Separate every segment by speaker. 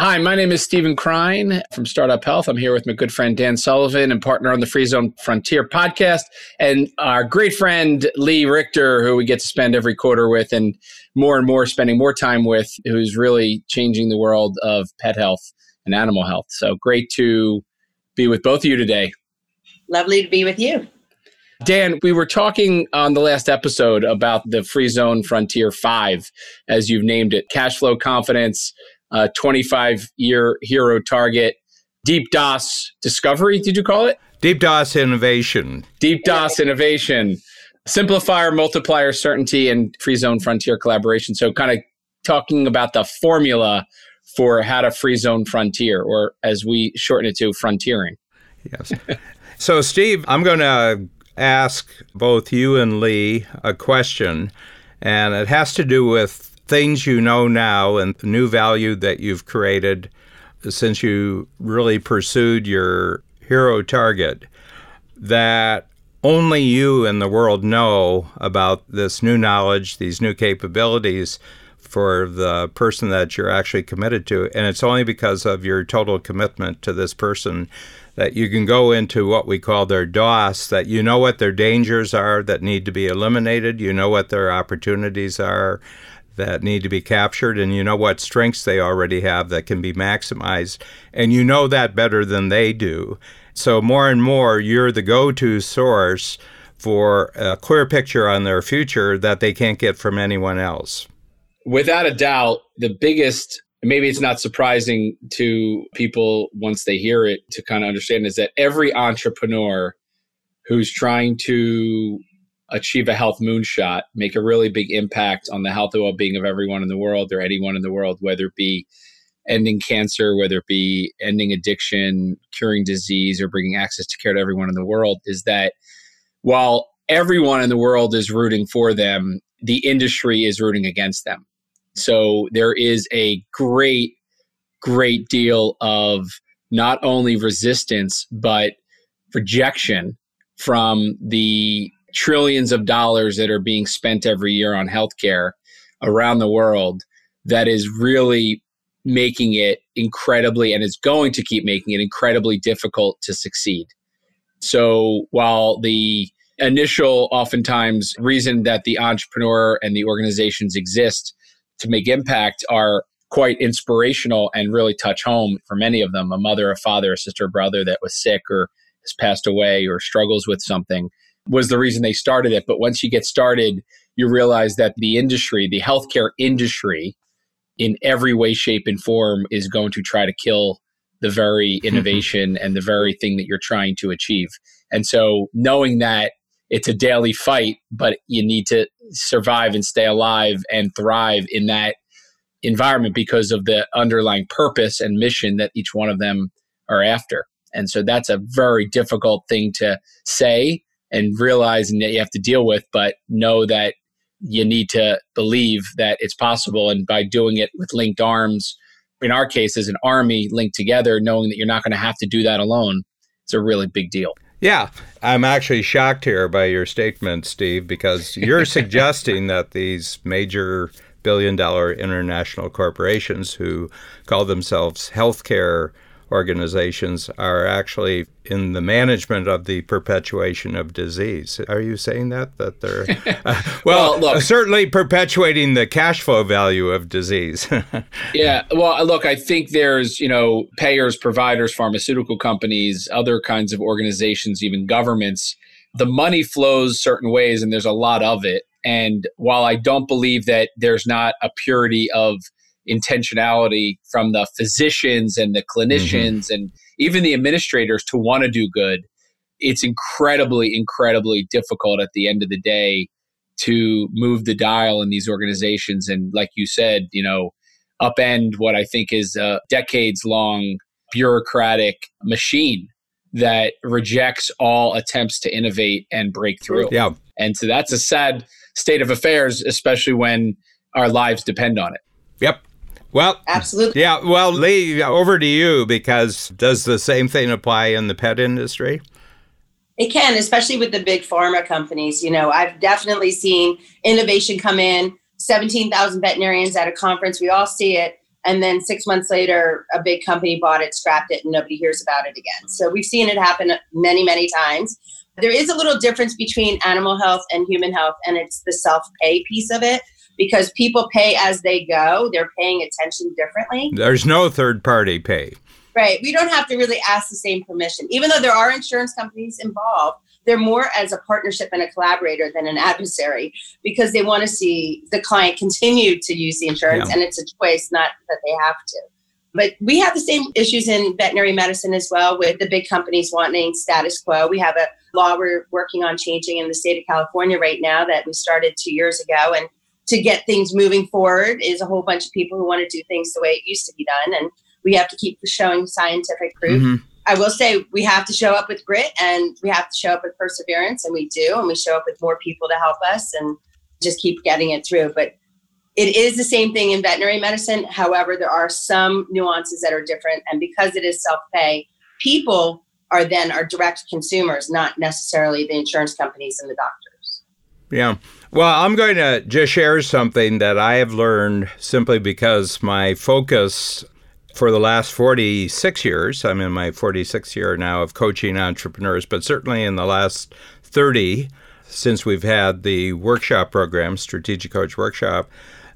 Speaker 1: Hi, my name is Steven Krein from Startup Health. I'm here with my good friend Dan Sullivan and partner on the Free Zone Frontier podcast, and our great friend Lee Richter, who we get to spend every quarter with and more and more spending more time with, who's really changing the world of pet health and animal health. So great to be with both of you today.
Speaker 2: Lovely to be with you.
Speaker 1: Dan, we were talking on the last episode about the Free Zone Frontier 5, as you've named it cash flow confidence, uh, 25 year hero target, Deep DOS discovery, did you call it?
Speaker 3: Deep DOS innovation.
Speaker 1: Deep DOS innovation, simplifier, multiplier, certainty, and free zone frontier collaboration. So, kind of talking about the formula for how to free zone frontier, or as we shorten it to, frontiering.
Speaker 3: Yes. so, Steve, I'm going to ask both you and Lee a question, and it has to do with things you know now and the new value that you've created since you really pursued your hero target that only you and the world know about this new knowledge, these new capabilities for the person that you're actually committed to. And it's only because of your total commitment to this person that you can go into what we call their DOS, that you know what their dangers are that need to be eliminated, you know what their opportunities are, that need to be captured. And you know what strengths they already have that can be maximized. And you know that better than they do. So more and more you're the go-to source for a clear picture on their future that they can't get from anyone else.
Speaker 1: Without a doubt the biggest maybe it's not surprising to people once they hear it to kind of understand is that every entrepreneur who's trying to achieve a health moonshot, make a really big impact on the health and well being of everyone in the world or anyone in the world, whether it be ending cancer, whether it be ending addiction, curing disease, or bringing access to care to everyone in the world, is that while everyone in the world is rooting for them, the industry is rooting against them. So there is a great, great deal of not only resistance, but rejection from the trillions of dollars that are being spent every year on healthcare around the world that is really making it incredibly and is going to keep making it incredibly difficult to succeed. So while the initial oftentimes reason that the entrepreneur and the organizations exist to make impact are quite inspirational and really touch home for many of them a mother a father a sister a brother that was sick or has passed away or struggles with something was the reason they started it. But once you get started, you realize that the industry, the healthcare industry, in every way, shape, and form is going to try to kill the very innovation and the very thing that you're trying to achieve. And so knowing that it's a daily fight, but you need to survive and stay alive and thrive in that environment because of the underlying purpose and mission that each one of them are after. And so that's a very difficult thing to say and realize and that you have to deal with, but know that you need to believe that it's possible. And by doing it with linked arms, in our case, as an army linked together, knowing that you're not going to have to do that alone, it's a really big deal.
Speaker 3: Yeah, I'm actually shocked here by your statement, Steve, because you're suggesting that these major billion dollar international corporations who call themselves healthcare organizations are actually in the management of the perpetuation of disease. Are you saying that that they're uh, well, well look, certainly perpetuating the cash flow value of disease?
Speaker 1: yeah, well, look, I think there's you know payers, providers, pharmaceutical companies, other kinds of organizations, even governments. The money flows certain ways, and there's a lot of it. And while I don't believe that there's not a purity of intentionality from the physicians and the clinicians mm-hmm. and even the administrators to want to do good, it's incredibly, incredibly difficult at the end of the day to move the dial in these organizations. And like you said, you know, upend what I think is a decades long bureaucratic machine that rejects all attempts to innovate and break through.
Speaker 3: Yeah.
Speaker 1: And so that's a sad state of affairs, especially when our lives depend on it.
Speaker 3: Yep. Well,
Speaker 2: absolutely.
Speaker 3: Yeah. Well, Lee, over to you because does the same thing apply in the pet industry?
Speaker 2: It can, especially with the big pharma companies. You know, I've definitely seen innovation come in. 17,000 veterinarians at a conference. We all see it. And then six months later, a big company bought it, scrapped it, and nobody hears about it again. So we've seen it happen many, many times. There is a little difference between animal health and human health, and it's the self pay piece of it because people pay as they go. They're paying attention differently.
Speaker 3: There's no third party pay.
Speaker 2: Right. We don't have to really ask the same permission. Even though there are insurance companies involved, they're more as a partnership and a collaborator than an adversary because they want to see the client continue to use the insurance yeah. and it's a choice, not that they have to. But we have the same issues in veterinary medicine as well with the big companies wanting status quo. We have a law we're working on changing in the state of California right now that we started two years ago. And to get things moving forward is a whole bunch of people who want to do things the way it used to be done. And we have to keep showing scientific proof. Mm-hmm. I will say we have to show up with grit and we have to show up with perseverance, and we do. And we show up with more people to help us and just keep getting it through. But it is the same thing in veterinary medicine. However, there are some nuances that are different. And because it is self pay, people are then our direct consumers, not necessarily the insurance companies and the doctors.
Speaker 3: Yeah. Well, I'm going to just share something that I have learned simply because my focus for the last 46 years, I'm in my 46th year now of coaching entrepreneurs, but certainly in the last 30, since we've had the workshop program, Strategic Coach Workshop,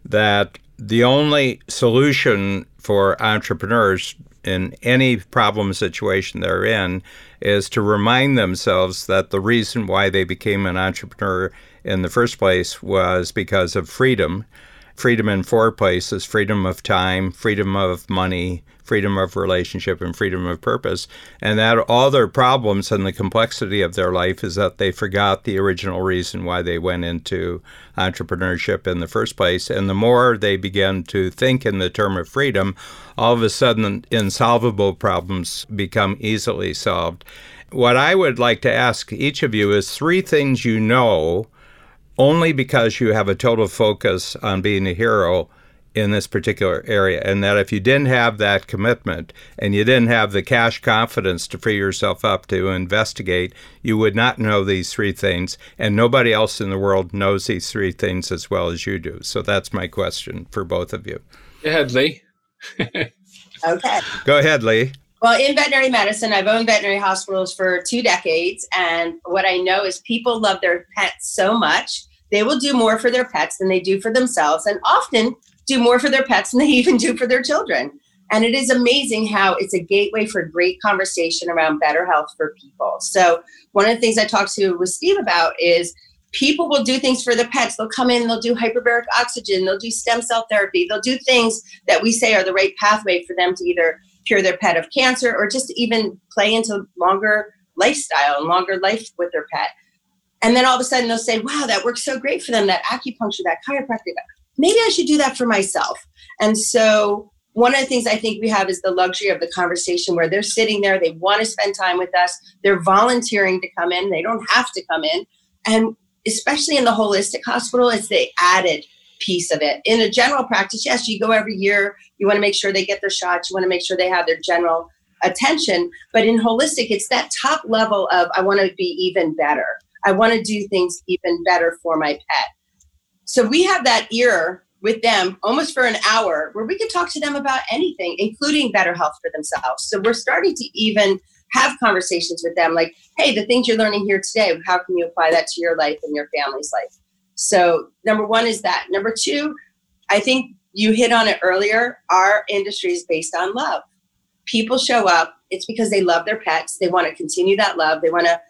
Speaker 3: that the only solution for entrepreneurs in any problem situation they're in is to remind themselves that the reason why they became an entrepreneur in the first place was because of freedom freedom in four places freedom of time, freedom of money, freedom of relationship, and freedom of purpose. And that all their problems and the complexity of their life is that they forgot the original reason why they went into entrepreneurship in the first place. And the more they begin to think in the term of freedom, all of a sudden insolvable problems become easily solved. What I would like to ask each of you is three things you know only because you have a total focus on being a hero in this particular area. And that if you didn't have that commitment and you didn't have the cash confidence to free yourself up to investigate, you would not know these three things. And nobody else in the world knows these three things as well as you do. So that's my question for both of you.
Speaker 1: Go ahead, Lee.
Speaker 2: okay.
Speaker 3: Go ahead, Lee.
Speaker 2: Well, in veterinary medicine, I've owned veterinary hospitals for two decades. And what I know is people love their pets so much, they will do more for their pets than they do for themselves, and often do more for their pets than they even do for their children. And it is amazing how it's a gateway for great conversation around better health for people. So, one of the things I talked to with Steve about is people will do things for their pets. They'll come in, they'll do hyperbaric oxygen, they'll do stem cell therapy, they'll do things that we say are the right pathway for them to either cure their pet of cancer or just even play into longer lifestyle and longer life with their pet. And then all of a sudden they'll say, wow, that works so great for them, that acupuncture, that chiropractic. Maybe I should do that for myself. And so one of the things I think we have is the luxury of the conversation where they're sitting there, they want to spend time with us, they're volunteering to come in, they don't have to come in. And especially in the holistic hospital, it's the added piece of it. In a general practice, yes, you go every year, you want to make sure they get their shots, you want to make sure they have their general attention. But in holistic, it's that top level of I want to be even better. I want to do things even better for my pet. So we have that ear with them almost for an hour where we can talk to them about anything, including better health for themselves. So we're starting to even have conversations with them like, hey, the things you're learning here today, how can you apply that to your life and your family's life? So, number one is that. Number two, I think you hit on it earlier. Our industry is based on love. People show up, it's because they love their pets. They want to continue that love. They want to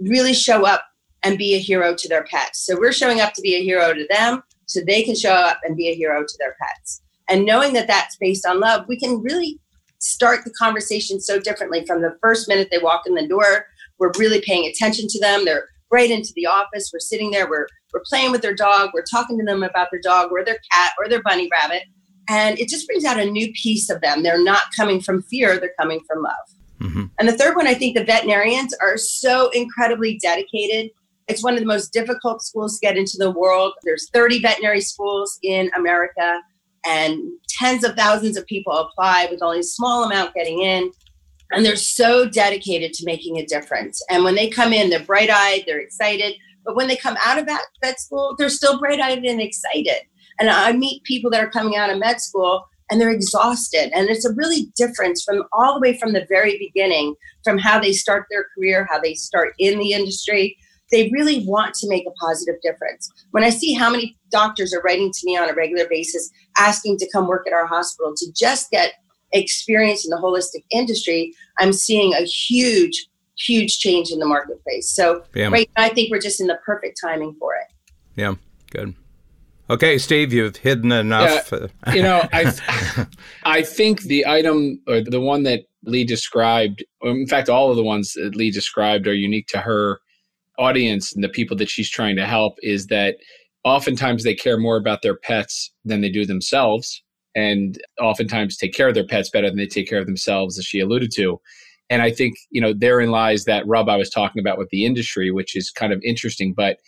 Speaker 2: really show up and be a hero to their pets. So, we're showing up to be a hero to them so they can show up and be a hero to their pets. And knowing that that's based on love, we can really start the conversation so differently from the first minute they walk in the door. We're really paying attention to them. They're right into the office. We're sitting there, we're we're playing with their dog, we're talking to them about their dog or their cat or their bunny rabbit. And it just brings out a new piece of them. They're not coming from fear, they're coming from love. Mm-hmm. And the third one, I think the veterinarians are so incredibly dedicated. It's one of the most difficult schools to get into the world. There's 30 veterinary schools in America, and tens of thousands of people apply with only a small amount getting in and they're so dedicated to making a difference. And when they come in, they're bright eyed, they're excited. But when they come out of that vet school, they're still bright eyed and excited. And I meet people that are coming out of med school and they're exhausted. And it's a really difference from all the way from the very beginning, from how they start their career, how they start in the industry. They really want to make a positive difference. When I see how many doctors are writing to me on a regular basis asking to come work at our hospital to just get experience in the holistic industry, I'm seeing a huge, huge change in the marketplace. So yeah. right now, I think we're just in the perfect timing for it.
Speaker 3: Yeah, good. Okay, Steve, you've hidden enough.
Speaker 1: Yeah, you know, I I think the item or the one that Lee described, in fact, all of the ones that Lee described are unique to her audience and the people that she's trying to help. Is that oftentimes they care more about their pets than they do themselves, and oftentimes take care of their pets better than they take care of themselves, as she alluded to. And I think you know therein lies that rub I was talking about with the industry, which is kind of interesting, but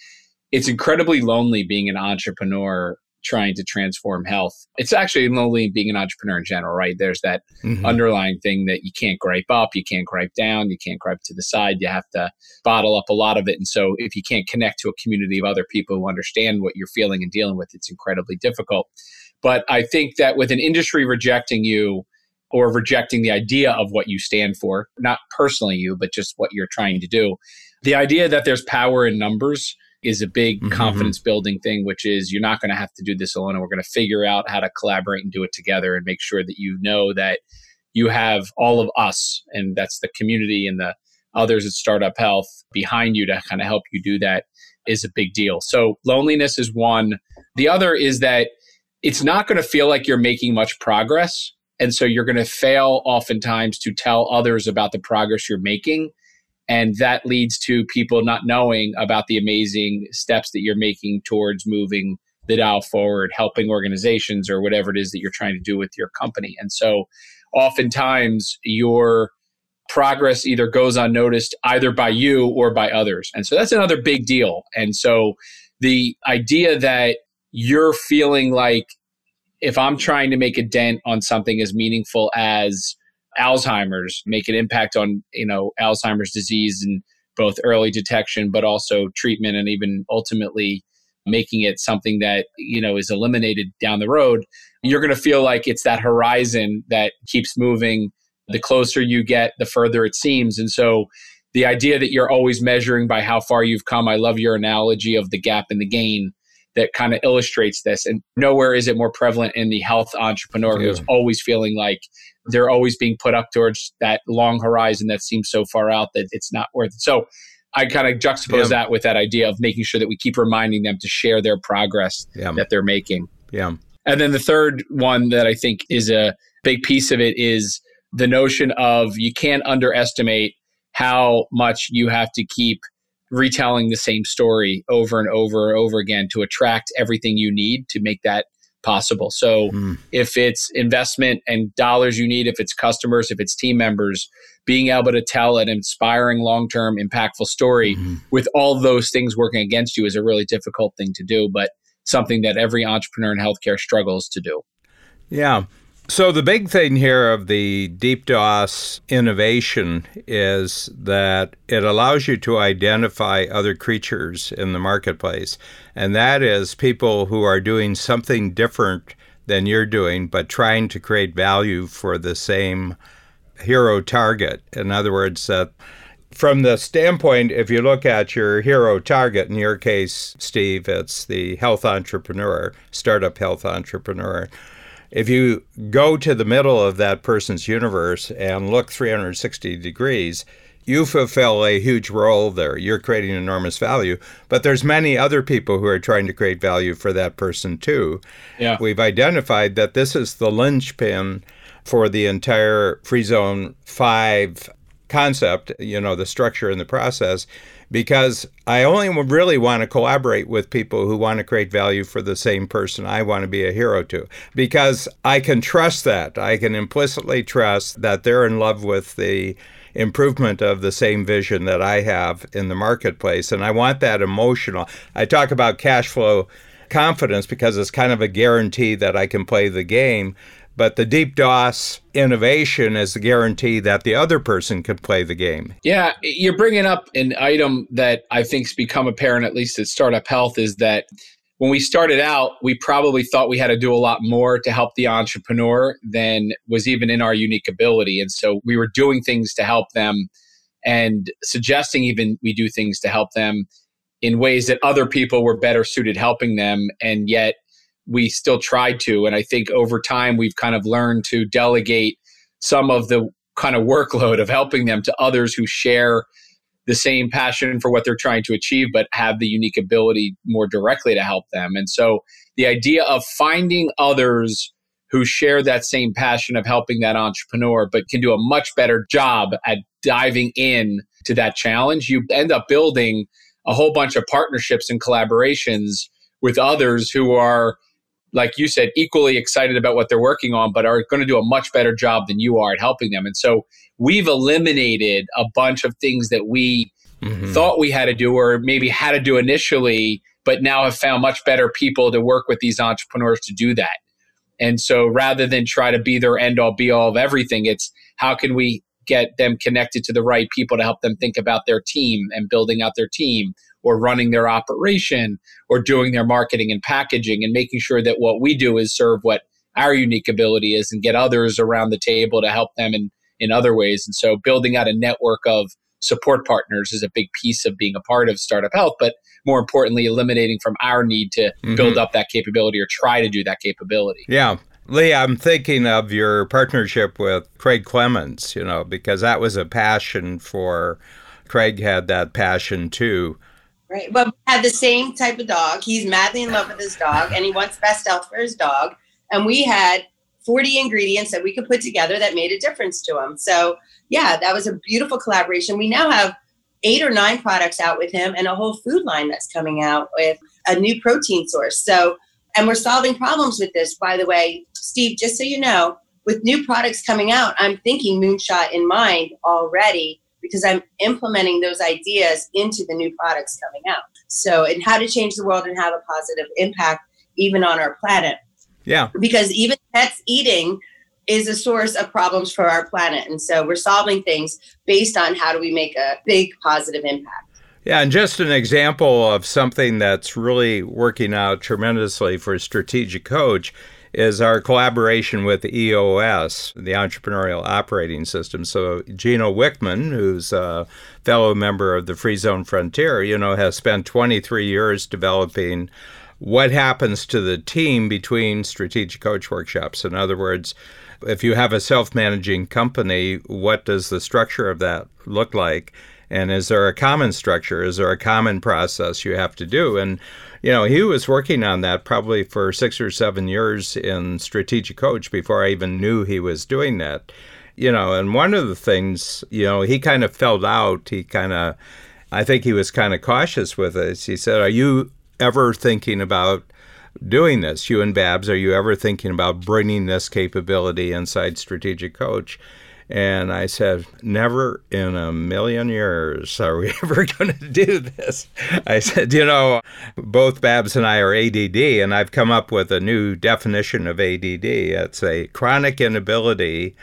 Speaker 1: it's incredibly lonely being an entrepreneur trying to transform health. It's actually lonely being an entrepreneur in general, right? There's that mm-hmm. underlying thing that you can't gripe up, you can't gripe down, you can't gripe to the side. You have to bottle up a lot of it. And so if you can't connect to a community of other people who understand what you're feeling and dealing with, it's incredibly difficult. But I think that with an industry rejecting you, or rejecting the idea of what you stand for, not personally you, but just what you're trying to do. The idea that there's power in numbers is a big mm-hmm. confidence building thing, which is you're not going to have to do this alone. And we're going to figure out how to collaborate and do it together and make sure that you know that you have all of us, and that's the community and the others at Startup Health behind you to kind of help you do that is a big deal. So loneliness is one. The other is that it's not going to feel like you're making much progress. And so you're going to fail oftentimes to tell others about the progress you're making and that leads to people not knowing about the amazing steps that you're making towards moving the dial forward, helping organizations or whatever it is that you're trying to do with your company. And so oftentimes your progress either goes unnoticed either by you or by others. And so that's another big deal. And so the idea that you're feeling like if I'm trying to make a dent on something as meaningful as Alzheimer's, make an impact on you know Alzheimer's disease and both early detection, but also treatment, and even ultimately making it something that you know is eliminated down the road. You're going to feel like it's that horizon that keeps moving. The closer you get, the further it seems, and so the idea that you're always measuring by how far you've come. I love your analogy of the gap and the gain that kind of illustrates this. And nowhere is it more prevalent in the health entrepreneur yeah. who's always feeling like they're always being put up towards that long horizon that seems so far out that it's not worth it. So I kind of juxtapose yeah. that with that idea of making sure that we keep reminding them to share their progress yeah. that they're making.
Speaker 3: Yeah.
Speaker 1: And then the third one that I think is a big piece of it is the notion of you can't underestimate how much you have to keep retelling the same story over and over and over again to attract everything you need to make that possible. So mm. if it's investment and dollars you need, if it's customers, if it's team members, being able to tell an inspiring, long term, impactful story mm. with all those things working against you is a really difficult thing to do, but something that every entrepreneur in healthcare struggles to do.
Speaker 3: Yeah. So, the big thing here of the Deep DOS innovation is that it allows you to identify other creatures in the marketplace. And that is people who are doing something different than you're doing, but trying to create value for the same hero target. In other words, uh, from the standpoint, if you look at your hero target, in your case, Steve, it's the health entrepreneur, startup health entrepreneur if you go to the middle of that person's universe and look 360 degrees, you fulfill a huge role there. You're creating enormous value, but there's many other people who are trying to create value for that person too.
Speaker 1: Yeah.
Speaker 3: We've identified that this is the linchpin for the entire free zone 5 concept, you know, the structure and the process because I only really want to collaborate with people who want to create value for the same person I want to be a hero to. Because I can trust that. I can implicitly trust that they're in love with the improvement of the same vision that I have in the marketplace. And I want that emotional. I talk about cash flow confidence because it's kind of a guarantee that I can play the game. But the deep DOS innovation is the guarantee that the other person can play the game.
Speaker 1: Yeah, you're bringing up an item that I think's become apparent, at least at Startup Health, is that when we started out, we probably thought we had to do a lot more to help the entrepreneur than was even in our unique ability. And so we were doing things to help them and suggesting even we do things to help them in ways that other people were better suited helping them. And yet we still tried to. And I think over time, we've kind of learned to delegate some of the kind of workload of helping them to others who share the same passion for what they're trying to achieve, but have the unique ability more directly to help them. And so the idea of finding others who share that same passion of helping that entrepreneur, but can do a much better job at diving in to that challenge, you end up building a whole bunch of partnerships and collaborations with others who are like you said, equally excited about what they're working on, but are going to do a much better job than you are at helping them. And so we've eliminated a bunch of things that we mm-hmm. thought we had to do or maybe had to do initially, but now have found much better people to work with these entrepreneurs to do that. And so rather than try to be their end all be all of everything, it's how can we get them connected to the right people to help them think about their team and building out their team or running their operation or doing their marketing and packaging and making sure that what we do is serve what our unique ability is and get others around the table to help them in, in other ways. And so building out a network of support partners is a big piece of being a part of startup health, but more importantly, eliminating from our need to mm-hmm. build up that capability or try to do that capability.
Speaker 3: Yeah. Lee, I'm thinking of your partnership with Craig Clemens, you know, because that was a passion for Craig had that passion too
Speaker 2: Right. But had the same type of dog. He's madly in love with his dog and he wants best health for his dog. And we had 40 ingredients that we could put together that made a difference to him. So, yeah, that was a beautiful collaboration. We now have eight or nine products out with him and a whole food line that's coming out with a new protein source. So, and we're solving problems with this, by the way. Steve, just so you know, with new products coming out, I'm thinking Moonshot in mind already because I'm implementing those ideas into the new products coming out. So, and how to change the world and have a positive impact even on our planet.
Speaker 3: Yeah.
Speaker 2: Because even pets eating is a source of problems for our planet. And so we're solving things based on how do we make a big positive impact.
Speaker 3: Yeah, and just an example of something that's really working out tremendously for a strategic coach is our collaboration with EOS, the Entrepreneurial Operating System. So Gino Wickman, who's a fellow member of the Free Zone Frontier, you know, has spent 23 years developing what happens to the team between strategic coach workshops. In other words, if you have a self-managing company, what does the structure of that look like? And is there a common structure? Is there a common process you have to do? And you know, he was working on that probably for six or seven years in strategic coach before I even knew he was doing that. You know, and one of the things, you know, he kind of felt out. He kind of, I think he was kind of cautious with it. He said, Are you ever thinking about doing this? You and Babs, are you ever thinking about bringing this capability inside Strategic Coach? And I said, Never in a million years are we ever going to do this. I said, You know, both Babs and I are ADD, and I've come up with a new definition of ADD. It's a chronic inability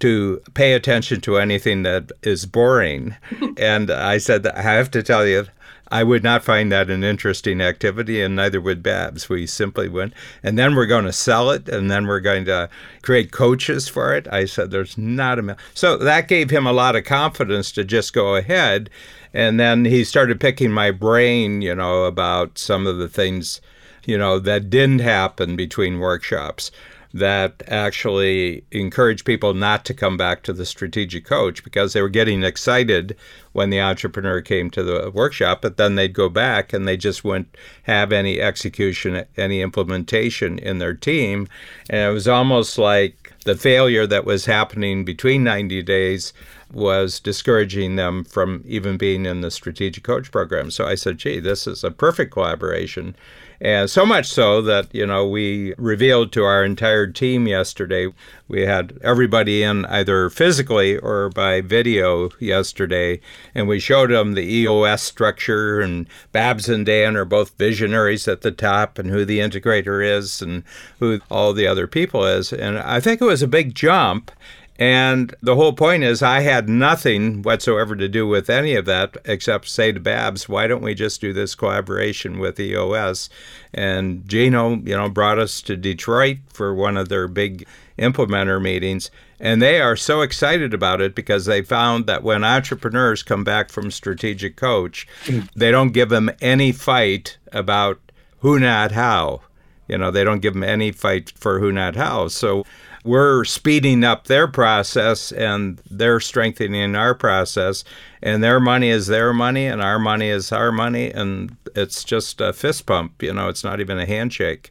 Speaker 3: to pay attention to anything that is boring. and I said, I have to tell you, I would not find that an interesting activity, and neither would Babs. We simply went, and then we're going to sell it, and then we're going to create coaches for it. I said, "There's not a." So that gave him a lot of confidence to just go ahead, and then he started picking my brain, you know, about some of the things, you know, that didn't happen between workshops that actually encouraged people not to come back to the strategic coach because they were getting excited when the entrepreneur came to the workshop, but then they'd go back and they just wouldn't have any execution, any implementation in their team. And it was almost like the failure that was happening between 90 days was discouraging them from even being in the strategic coach program. So I said, gee, this is a perfect collaboration and so much so that, you know, we revealed to our entire team yesterday, we had everybody in either physically or by video yesterday, and we showed them the EOS structure, and Babs and Dan are both visionaries at the top, and who the integrator is, and who all the other people is. And I think it was a big jump. And the whole point is, I had nothing whatsoever to do with any of that except say to Babs, why don't we just do this collaboration with EOS? And Gino, you know, brought us to Detroit for one of their big implementer meetings. And they are so excited about it because they found that when entrepreneurs come back from Strategic Coach, they don't give them any fight about who, not how. You know, they don't give them any fight for who, not how. So we're speeding up their process and they're strengthening our process. And their money is their money and our money is our money. And it's just a fist pump you know it's not even a handshake.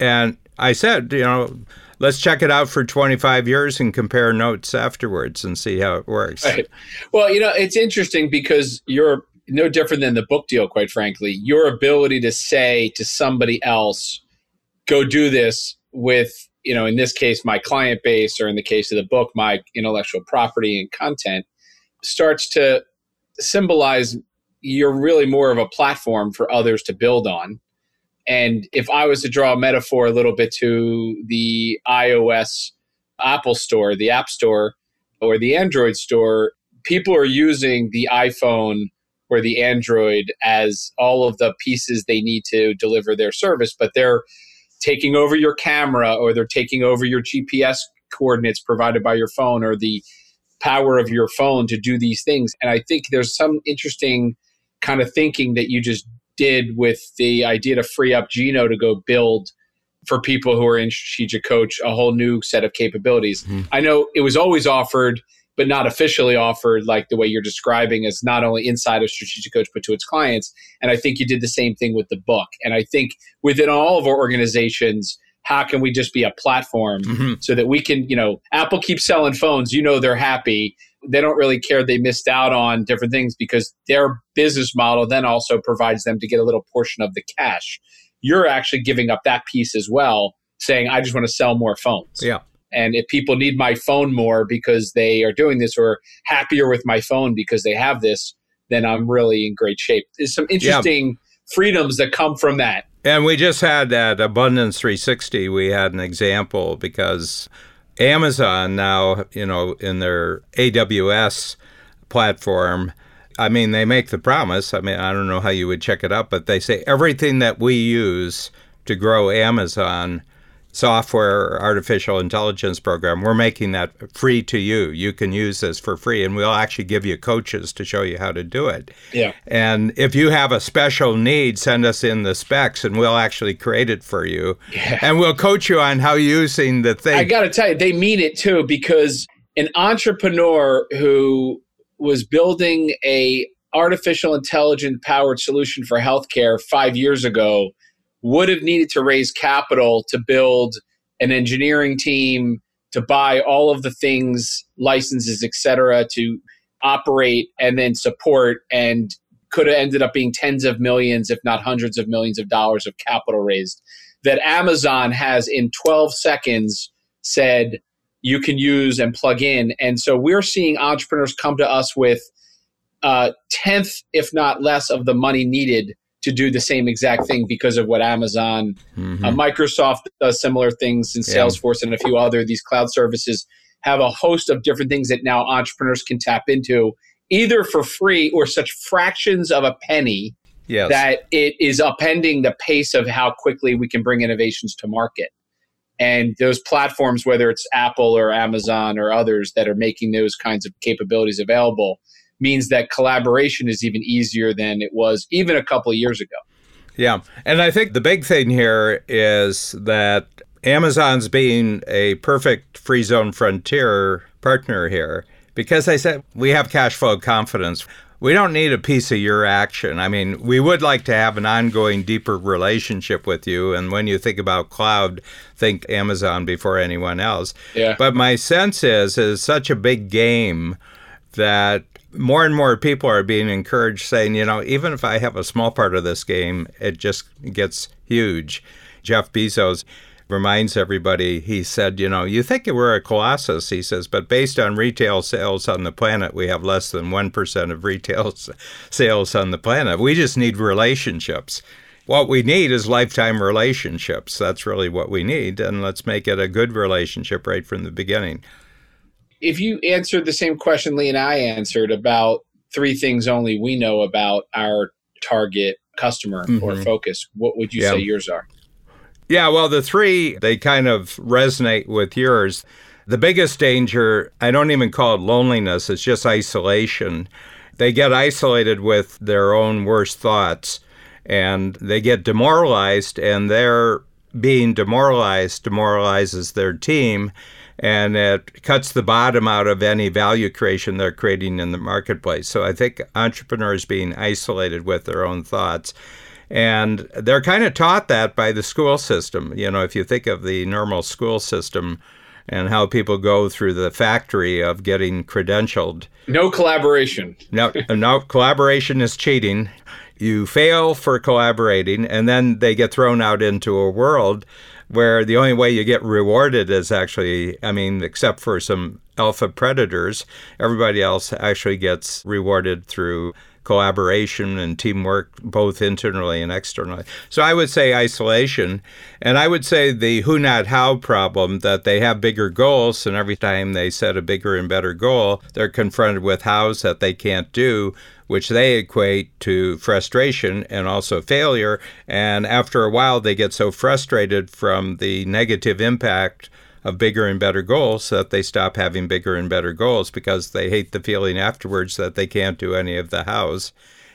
Speaker 3: And i said you know let's check it out for 25 years and compare notes afterwards and see how it works.
Speaker 1: Right. well you know it's interesting because you're no different than the book deal quite frankly. Your ability to say to somebody else go do this with you know, in this case, my client base, or in the case of the book, my intellectual property and content, starts to symbolize you're really more of a platform for others to build on. And if I was to draw a metaphor a little bit to the iOS Apple Store, the App Store, or the Android Store, people are using the iPhone or the Android as all of the pieces they need to deliver their service, but they're taking over your camera or they're taking over your GPS coordinates provided by your phone or the power of your phone to do these things. And I think there's some interesting kind of thinking that you just did with the idea to free up Gino to go build for people who are in strategic coach a whole new set of capabilities. Mm-hmm. I know it was always offered but not officially offered like the way you're describing as not only inside of strategic coach but to its clients. And i think you did the same thing with the book. And i think within all of our organizations how can we just be a platform mm-hmm. so that we can you know apple keeps selling phones. You know they're happy. They don't really care they missed out on different things because their business model then also provides them to get a little portion of the cash. You're actually giving up that piece as well saying i just want to sell more phones.
Speaker 3: Yeah
Speaker 1: and if people need my phone more because they are doing this or happier with my phone because they have this, then I'm really in great shape. There's some interesting yeah. freedoms that come from that.
Speaker 3: And we just had at Abundance 360, we had an example because Amazon now, you know, in their AWS platform, I mean, they make the promise. I mean, I don't know how you would check it up, but they say everything that we use to grow Amazon software artificial intelligence program we're making that free to you. You can use this for free and we'll actually give you coaches to show you how to do it.
Speaker 1: Yeah.
Speaker 3: And if you have a special need send us in the specs and we'll actually create it for you. Yeah. and we'll coach you on how using the thing.
Speaker 1: I gotta tell you they mean it too because an entrepreneur who was building a artificial intelligence powered solution for healthcare five years ago would have needed to raise capital to build an engineering team to buy all of the things licenses etc to operate and then support and could have ended up being tens of millions if not hundreds of millions of dollars of capital raised that amazon has in 12 seconds said you can use and plug in. And so we're seeing entrepreneurs come to us with uh, tenth if not less of the money needed to do the same exact thing because of what Amazon, mm-hmm. uh, Microsoft does similar things, and Salesforce and a few other these cloud services have a host of different things that now entrepreneurs can tap into either for free or such fractions of a penny
Speaker 3: yes.
Speaker 1: that it is upending the pace of how quickly we can bring innovations to market. And those platforms, whether it's Apple or Amazon or others that are making those kinds of capabilities available, means that collaboration is even easier than it was even a couple of years ago.
Speaker 3: Yeah. And I think the big thing here is that Amazon's being a perfect free zone frontier partner here because they said we have cash flow confidence. We don't need a piece of your action. I mean, we would like to have an ongoing, deeper relationship with you. And when you think about cloud, think Amazon before anyone else.
Speaker 1: Yeah.
Speaker 3: But my sense is, is such a big game that more and more people are being encouraged saying, you know, even if I have a small part of this game, it just gets huge. Jeff Bezos reminds everybody, he said, you know, you think we're a colossus, he says, but based on retail sales on the planet, we have less than 1% of retail sales on the planet. We just need relationships. What we need is lifetime relationships. That's really what we need. And let's make it a good relationship right from the beginning
Speaker 1: if you answered the same question Lee and I answered about three things only we know about our target customer mm-hmm. or focus, what would you yeah. say yours are?
Speaker 3: Yeah, well, the three, they kind of resonate with yours. The biggest danger, I don't even call it loneliness, it's just isolation. They get isolated with their own worst thoughts and they get demoralized, and their being demoralized demoralizes their team and it cuts the bottom out of any value creation they're creating in the marketplace. So I think entrepreneurs being isolated with their own thoughts. And they're kind of taught that by the school system. You know, if you think of the normal school system and how people go through the factory of getting credentialed.
Speaker 1: No collaboration.
Speaker 3: no, no collaboration is cheating. You fail for collaborating, and then they get thrown out into a world where the only way you get rewarded is actually, I mean, except for some alpha predators, everybody else actually gets rewarded through collaboration and teamwork, both internally and externally. So I would say isolation. And I would say the who, not how problem that they have bigger goals, and every time they set a bigger and better goal, they're confronted with hows that they can't do which they equate to frustration and also failure. And after a while, they get so frustrated from the negative impact of bigger and better goals that they stop having bigger and better goals because they hate the feeling afterwards that they can't do any of the hows.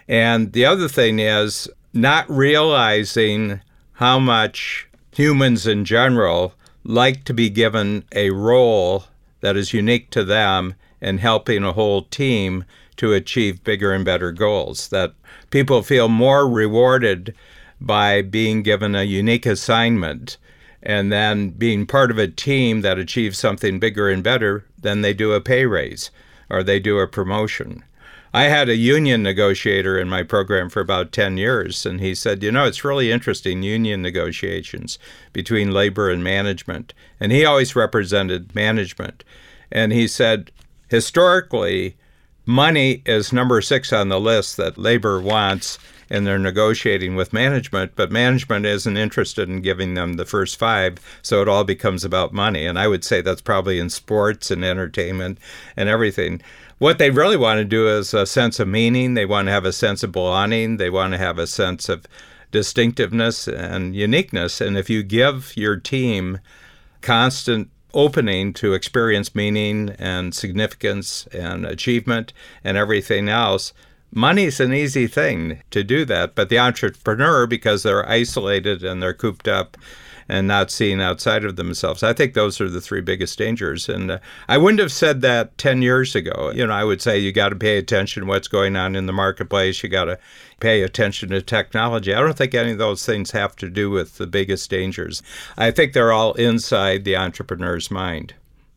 Speaker 3: And the other thing is not realizing how much humans in general like to be given a role that is unique to them and helping a whole team to achieve bigger and better goals. That people feel more rewarded by being given a unique assignment and then being part of a team that achieves something bigger and better than they do a pay raise or they do a promotion. I had a union negotiator in my program for about 10 years, and he said, You know, it's really interesting union negotiations between labor and management. And he always represented management. And he said, Historically, Money is number six on the list that labor wants, and they're negotiating with management, but management isn't interested in giving them the first five, so it all becomes about money. And I would say that's probably in sports and entertainment and everything. What they really want to do is a sense of meaning. They want to have a sense of belonging. They want to have a sense of distinctiveness and uniqueness. And if you give your team constant opening to experience meaning and significance and achievement and everything else. Money's an easy thing to do that, but the entrepreneur, because they're isolated and they're cooped up and not seeing outside of themselves. I think those are the three biggest dangers. And uh, I wouldn't have said that 10 years ago. You know, I would say you got to pay attention to what's going on in the marketplace. You got to pay attention to technology. I don't think any of those things have to do with the biggest dangers. I think they're all inside the entrepreneur's mind.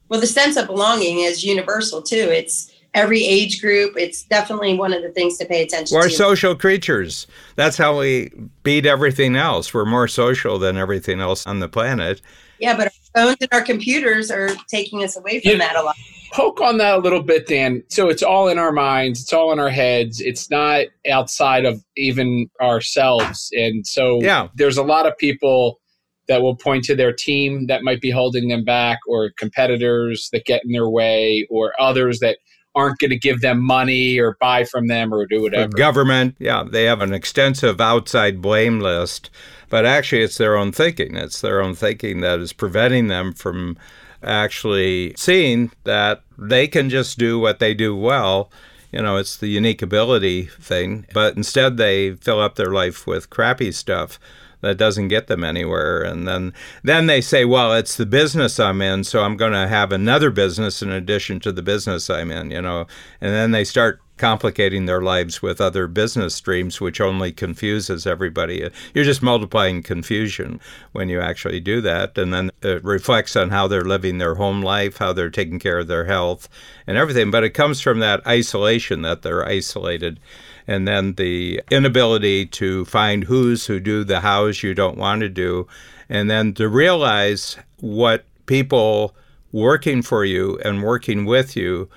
Speaker 2: Well, the sense of belonging is universal too. It's every age group. It's definitely one of the things to pay attention to.
Speaker 3: We're social creatures. That's how we beat everything else. We're more social than everything else on the planet.
Speaker 2: Yeah, but our phones and our computers are taking us away from that a lot.
Speaker 1: Poke on that a little bit, Dan. So it's all in our minds, it's all in our heads. It's not outside of even ourselves. And so yeah. there's a lot of people that will point to their team that might be holding them back or competitors that get in their way or others that aren't going to give them money or buy from them or do whatever.
Speaker 3: The government, yeah, they have an extensive outside blame list, but actually it's their own thinking. It's their own thinking that is preventing them from actually seeing that they can just do what they do well. You know, it's the unique ability thing, but instead they fill up their life with crappy stuff that doesn't get them anywhere. And then then they say, well, it's the business I'm in, so I'm going to have another business in addition to the business I'm in, you know. And then they start complicating their lives with other business streams, which only confuses everybody. You're just multiplying confusion when you actually do that. And then it reflects on how they're living their home life, how they're taking care of their health, and everything. But it comes from that isolation that they're isolated and then the inability to find who's who do the hows you don't want to do, and then to realize what people working for you and working with you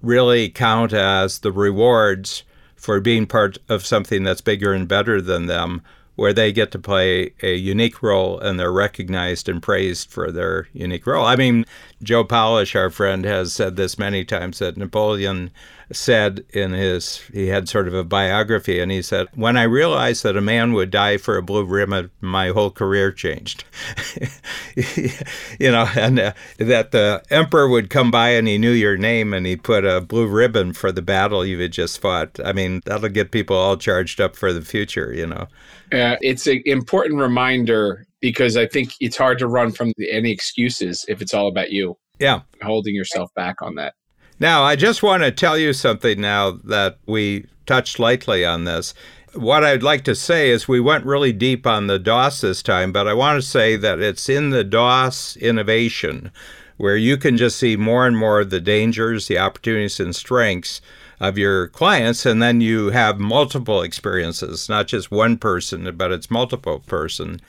Speaker 3: really count as the rewards for being part of something that's bigger and better than them where they get to play a unique role and they're recognized and praised for their unique role. I mean, Joe Polish, our friend, has said this many times that Napoleon said in his, he had sort of a biography, and he said, When I realized that a man would die for a blue ribbon, my whole career changed. you know, and uh, that the emperor would come by and he knew your name and he put a blue ribbon for the battle you had just fought. I mean, that'll get people all charged up for the future, you know.
Speaker 1: Uh, it's an important reminder because I think it's hard to run from any excuses if it's all about you.
Speaker 3: Yeah.
Speaker 1: Holding yourself back on that.
Speaker 3: Now, I just want to tell you something now that we touched lightly on this. What I'd like to say is we went really deep on the DOS this time, but I want to say that it's in the DOS innovation where you can just see more and more of the dangers, the opportunities, and strengths of your clients, and then you have multiple experiences, not just one person, but it's multiple person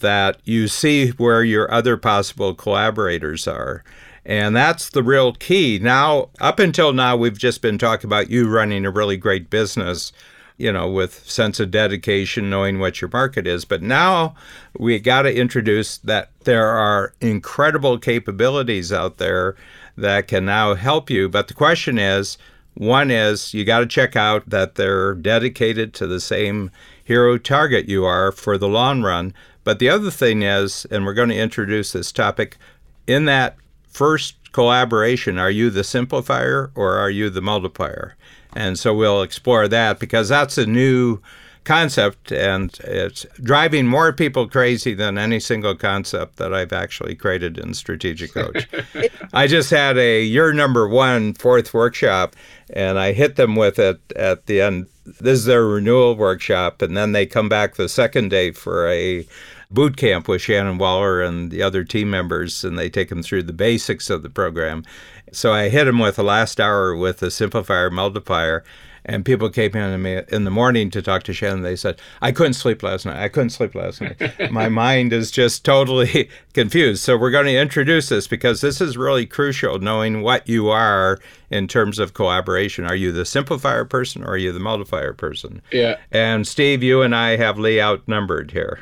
Speaker 3: that you see where your other possible collaborators are. And that's the real key. Now, up until now, we've just been talking about you running a really great business, you know, with sense of dedication, knowing what your market is. But now we got to introduce that there are incredible capabilities out there that can now help you. But the question is, one is you got to check out that they're dedicated to the same hero target you are for the long run. But the other thing is, and we're going to introduce this topic, in that first collaboration, are you the simplifier or are you the multiplier? And so we'll explore that because that's a new concept and it's driving more people crazy than any single concept that I've actually created in Strategic Coach. I just had a year number one fourth workshop and I hit them with it at the end. This is their renewal workshop, and then they come back the second day for a boot camp with Shannon Waller and the other team members, and they take them through the basics of the program. So I hit them with the last hour with the simplifier multiplier. And people came in to me in the morning to talk to Shannon. They said, I couldn't sleep last night. I couldn't sleep last night. My mind is just totally confused. So we're going to introduce this because this is really crucial knowing what you are in terms of collaboration. Are you the simplifier person or are you the multiplier person?
Speaker 1: Yeah.
Speaker 3: And Steve, you and I have Lee outnumbered here.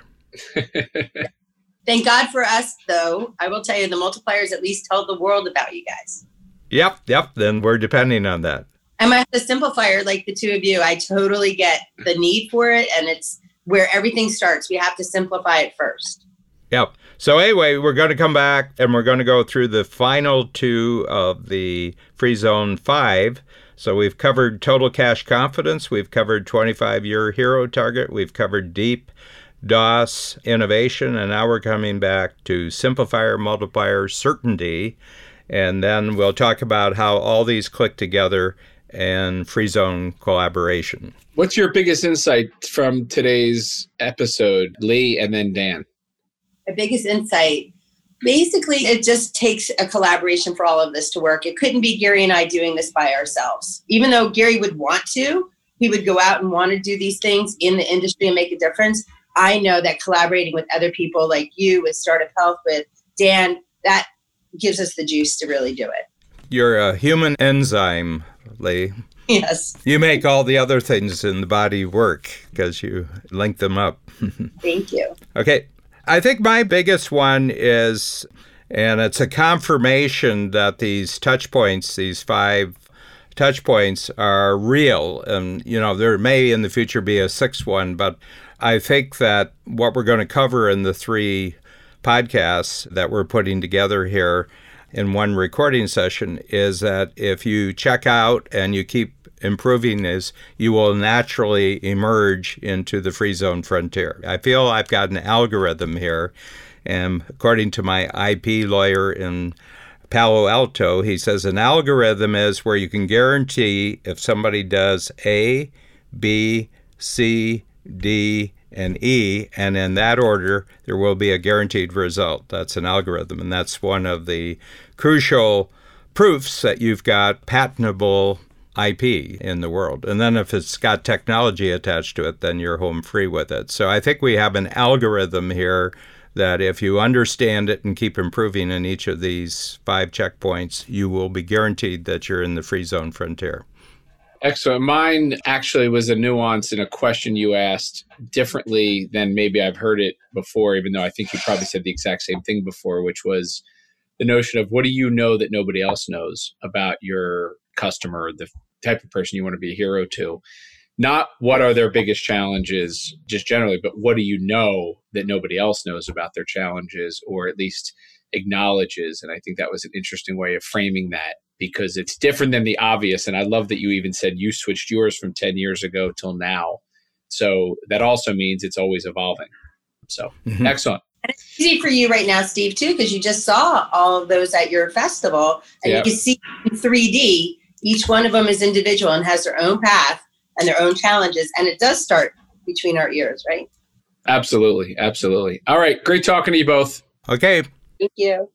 Speaker 2: Thank God for us, though. I will tell you, the multipliers at least tell the world about you guys.
Speaker 3: Yep, yep. Then we're depending on that.
Speaker 2: I'm the simplifier, like the two of you. I totally get the need for it, and it's where everything starts. We have to simplify it first.
Speaker 3: Yep. So anyway, we're going to come back and we're going to go through the final two of the free zone five. So we've covered total cash confidence, we've covered 25 year hero target, we've covered deep DOS innovation, and now we're coming back to simplifier, multiplier, certainty. And then we'll talk about how all these click together and free zone collaboration.
Speaker 1: What's your biggest insight from today's episode, Lee, and then Dan?
Speaker 2: The biggest insight basically, it just takes a collaboration for all of this to work. It couldn't be Gary and I doing this by ourselves. Even though Gary would want to, he would go out and want to do these things in the industry and make a difference. I know that collaborating with other people like you with Startup Health, with Dan, that gives us the juice to really do it.
Speaker 3: You're a human enzyme, Lee.
Speaker 2: Yes.
Speaker 3: You make all the other things in the body work because you link them up.
Speaker 2: Thank you.
Speaker 3: Okay. I think my biggest one is, and it's a confirmation that these touch points, these five touch points, are real. And, you know, there may in the future be a sixth one, but I think that what we're going to cover in the three podcasts that we're putting together here in one recording session is that if you check out and you keep improving this, you will naturally emerge into the free zone frontier. I feel I've got an algorithm here, and according to my IP lawyer in Palo Alto, he says an algorithm is where you can guarantee if somebody does A, B, C, D, and E, and in that order, there will be a guaranteed result. That's an algorithm, and that's one of the crucial proofs that you've got patentable IP in the world. And then if it's got technology attached to it, then you're home free with it. So I think we have an algorithm here that if you understand it and keep improving in each of these five checkpoints, you will be guaranteed that you're in the free zone frontier.
Speaker 1: Excellent. Mine actually was a nuance in a question you asked differently than maybe I've heard it before, even though I think you probably said the exact same thing before, which was the notion of what do you know that nobody else knows about your customer, the type of person you want to be a hero to. Not what are their biggest challenges just generally, but what do you know that nobody else knows about their challenges or at least acknowledges? And I think that was an interesting way of framing that because it's different than the obvious. And I love that you even said you switched yours from 10 years ago till now. So that also means it's always evolving. So mm-hmm. excellent.
Speaker 2: And it's easy for you right now, Steve, too, because you just saw all of those at your festival and you can see in 3D, each one of them is individual and has their own path and their own challenges. And it does start between our ears, right?
Speaker 1: Absolutely. Absolutely. All right. Great talking to you both.
Speaker 3: Okay.
Speaker 2: Thank you.